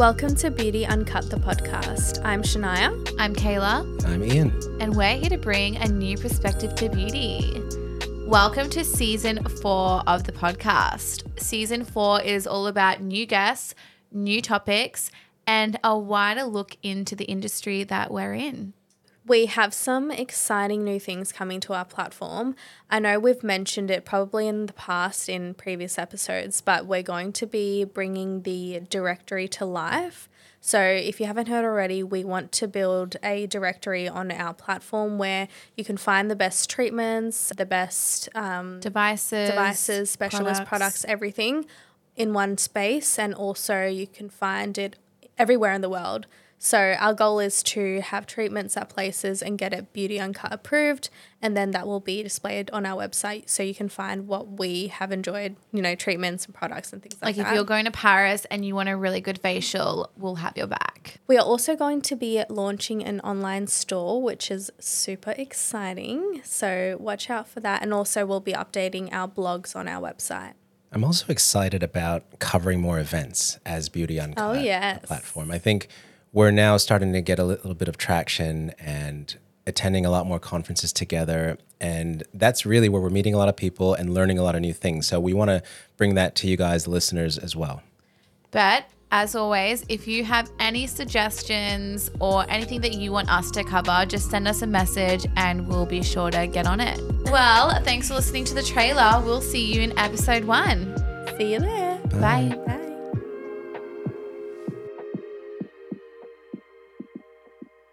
Welcome to Beauty Uncut, the podcast. I'm Shania. I'm Kayla. I'm Ian. And we're here to bring a new perspective to beauty. Welcome to season four of the podcast. Season four is all about new guests, new topics, and a wider look into the industry that we're in. We have some exciting new things coming to our platform. I know we've mentioned it probably in the past in previous episodes, but we're going to be bringing the directory to life. So, if you haven't heard already, we want to build a directory on our platform where you can find the best treatments, the best um, devices, devices, specialist products. products, everything in one space, and also you can find it everywhere in the world. So our goal is to have treatments at places and get it Beauty Uncut approved, and then that will be displayed on our website, so you can find what we have enjoyed, you know, treatments and products and things like, like that. Like if you're going to Paris and you want a really good facial, we'll have your back. We are also going to be launching an online store, which is super exciting. So watch out for that, and also we'll be updating our blogs on our website. I'm also excited about covering more events as Beauty Uncut oh, yes. platform. I think we're now starting to get a little bit of traction and attending a lot more conferences together. And that's really where we're meeting a lot of people and learning a lot of new things. So we want to bring that to you guys, the listeners, as well. But as always, if you have any suggestions or anything that you want us to cover, just send us a message and we'll be sure to get on it. Well, thanks for listening to the trailer. We'll see you in episode one. See you there. Bye. Bye.